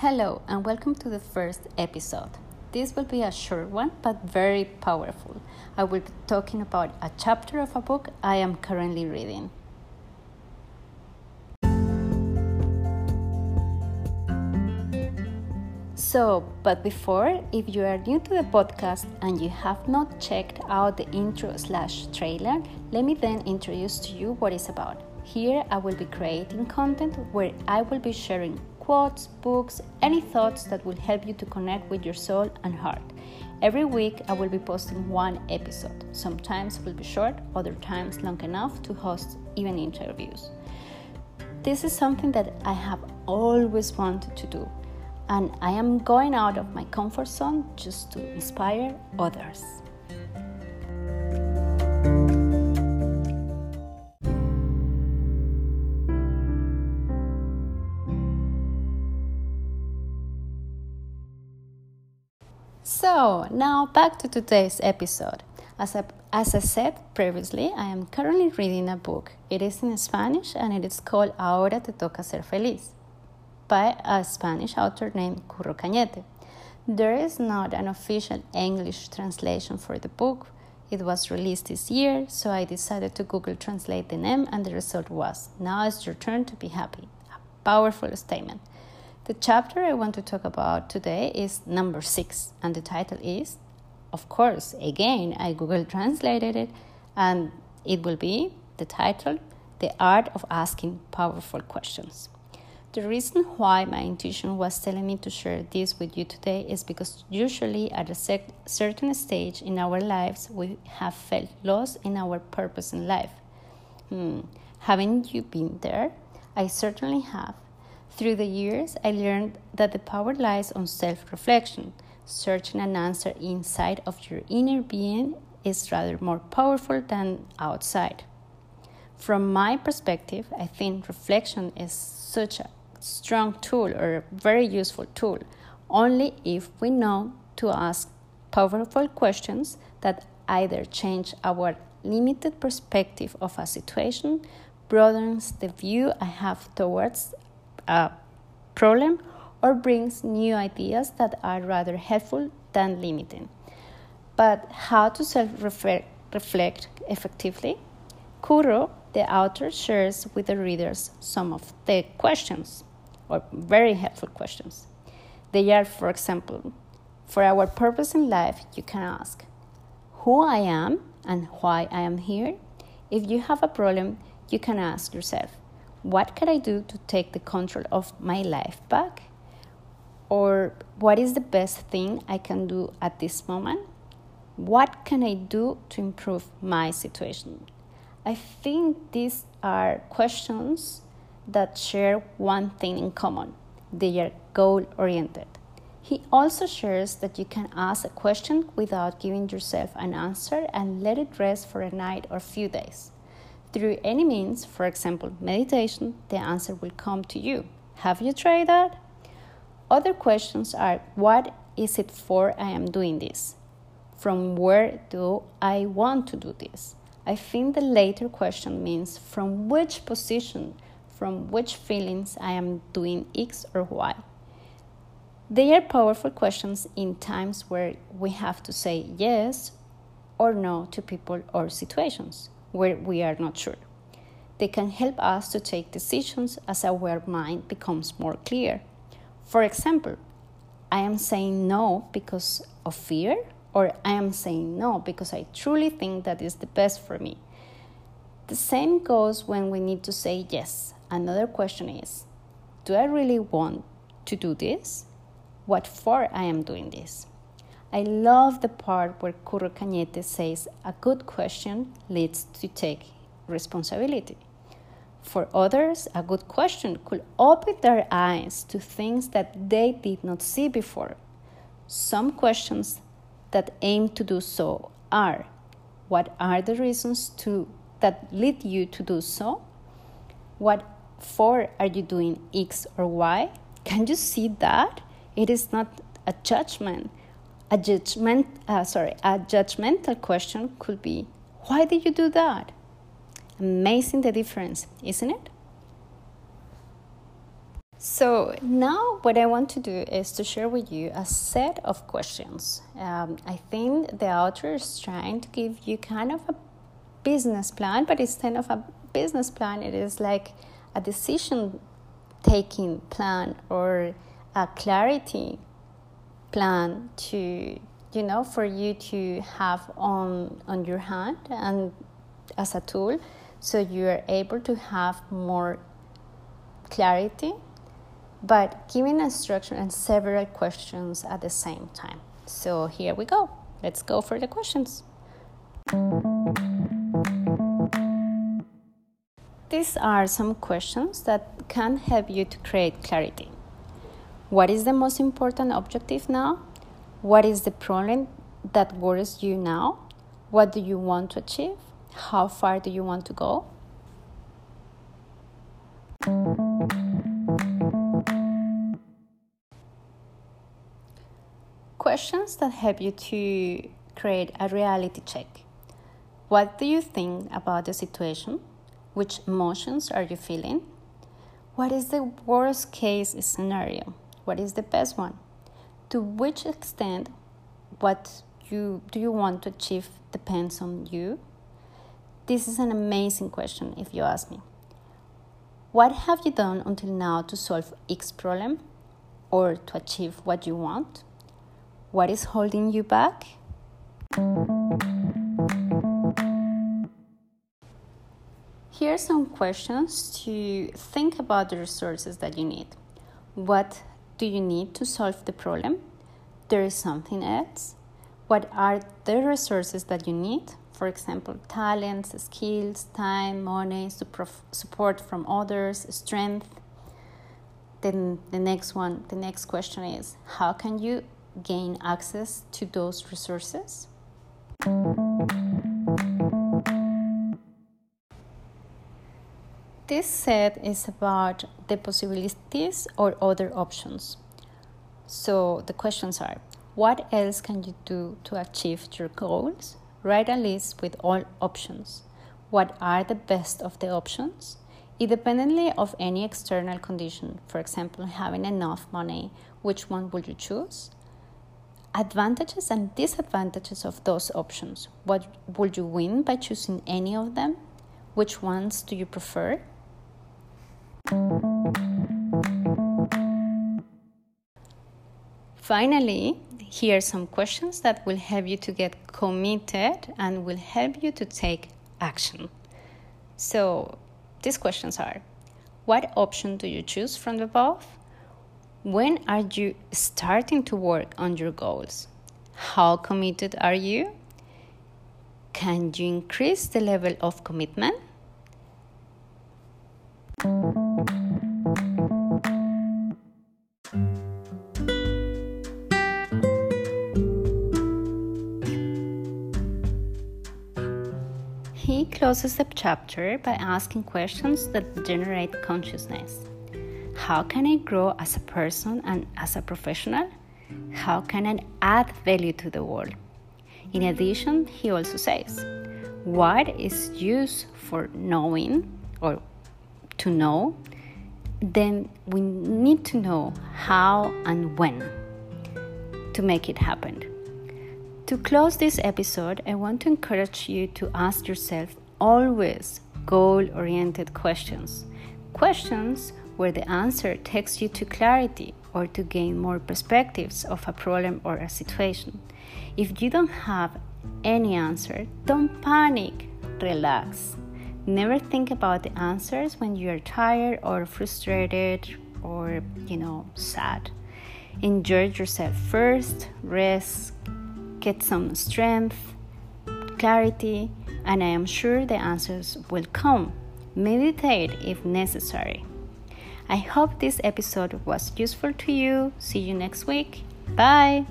Hello, and welcome to the first episode. This will be a short one, but very powerful. I will be talking about a chapter of a book I am currently reading. So, but before, if you are new to the podcast and you have not checked out the intro slash trailer, let me then introduce to you what it's about. Here, I will be creating content where I will be sharing quotes, books, any thoughts that will help you to connect with your soul and heart. Every week, I will be posting one episode. Sometimes will be short, other times long enough to host even interviews. This is something that I have always wanted to do, and I am going out of my comfort zone just to inspire others. So, now back to today's episode. As I, as I said previously, I am currently reading a book. It is in Spanish and it is called Ahora te toca ser feliz by a Spanish author named Curro Cañete. There is not an official English translation for the book. It was released this year, so I decided to Google translate the name, and the result was Now it's your turn to be happy. A powerful statement. The chapter I want to talk about today is number six, and the title is, of course, again, I Google translated it, and it will be the title The Art of Asking Powerful Questions. The reason why my intuition was telling me to share this with you today is because usually at a certain stage in our lives we have felt lost in our purpose in life. Hmm. Haven't you been there? I certainly have. Through the years, I learned that the power lies on self reflection. Searching an answer inside of your inner being is rather more powerful than outside. From my perspective, I think reflection is such a strong tool or a very useful tool only if we know to ask powerful questions that either change our limited perspective of a situation, broadens the view I have towards a problem or brings new ideas that are rather helpful than limiting. But how to self reflect effectively? Curro, the author, shares with the readers some of the questions, or very helpful questions. They are, for example, for our purpose in life, you can ask who I am and why I am here. If you have a problem, you can ask yourself, what can I do to take the control of my life back? Or what is the best thing I can do at this moment? What can I do to improve my situation? I think these are questions that share one thing in common they are goal oriented. He also shares that you can ask a question without giving yourself an answer and let it rest for a night or few days. Through any means, for example, meditation, the answer will come to you. Have you tried that? Other questions are what is it for I am doing this? From where do I want to do this? I think the later question means from which position, from which feelings I am doing X or Y. They are powerful questions in times where we have to say yes or no to people or situations where we are not sure. They can help us to take decisions as our mind becomes more clear. For example, I am saying no because of fear, or I am saying no because I truly think that is the best for me. The same goes when we need to say yes. Another question is Do I really want to do this? What for I am doing this? I love the part where Curro Cañete says a good question leads to take responsibility. For others, a good question could open their eyes to things that they did not see before. Some questions that aim to do so are What are the reasons to, that lead you to do so? What for are you doing X or Y? Can you see that? It is not a judgment, a judgment, uh, sorry, a judgmental question could be, why did you do that? Amazing the difference, isn't it? So, now what I want to do is to share with you a set of questions. Um, I think the author is trying to give you kind of a business plan, but instead of a business plan, it is like a decision taking plan or a clarity plan to you know for you to have on on your hand and as a tool so you are able to have more clarity but giving instruction and several questions at the same time. So here we go. Let's go for the questions. These are some questions that can help you to create clarity what is the most important objective now what is the problem that worries you now? What do you want to achieve? How far do you want to go? Questions that help you to create a reality check. What do you think about the situation? Which emotions are you feeling? What is the worst case scenario? What is the best one? to which extent what you do you want to achieve depends on you? This is an amazing question if you ask me. What have you done until now to solve x problem or to achieve what you want? What is holding you back? Here are some questions to think about the resources that you need. What do you need to solve the problem? There is something else. What are the resources that you need? For example, talents, skills, time, money, support from others, strength. Then the next one, the next question is how can you gain access to those resources? Set is about the possibilities or other options. So the questions are what else can you do to achieve your goals? Write a list with all options. What are the best of the options? Independently of any external condition, for example, having enough money, which one would you choose? Advantages and disadvantages of those options. What would you win by choosing any of them? Which ones do you prefer? Finally, here are some questions that will help you to get committed and will help you to take action. So, these questions are What option do you choose from the above? When are you starting to work on your goals? How committed are you? Can you increase the level of commitment? Closes the chapter by asking questions that generate consciousness. How can I grow as a person and as a professional? How can I add value to the world? In addition, he also says, What is use for knowing or to know? Then we need to know how and when to make it happen. To close this episode, I want to encourage you to ask yourself always goal oriented questions. Questions where the answer takes you to clarity or to gain more perspectives of a problem or a situation. If you don't have any answer, don't panic, relax. Never think about the answers when you are tired or frustrated or, you know, sad. Enjoy yourself first, rest, get some strength, clarity, and I am sure the answers will come. Meditate if necessary. I hope this episode was useful to you. See you next week. Bye.